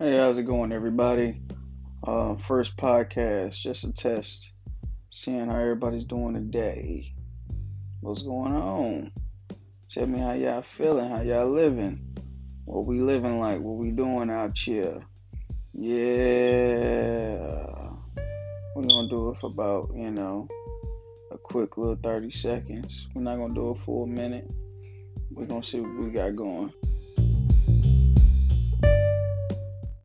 Hey, how's it going, everybody? Uh, first podcast, just a test, seeing how everybody's doing today. What's going on? Tell me how y'all feeling, how y'all living, what we living like, what we doing out here. Yeah, we're gonna do it for about you know a quick little thirty seconds. We're not gonna do it for a minute. We're gonna see what we got going.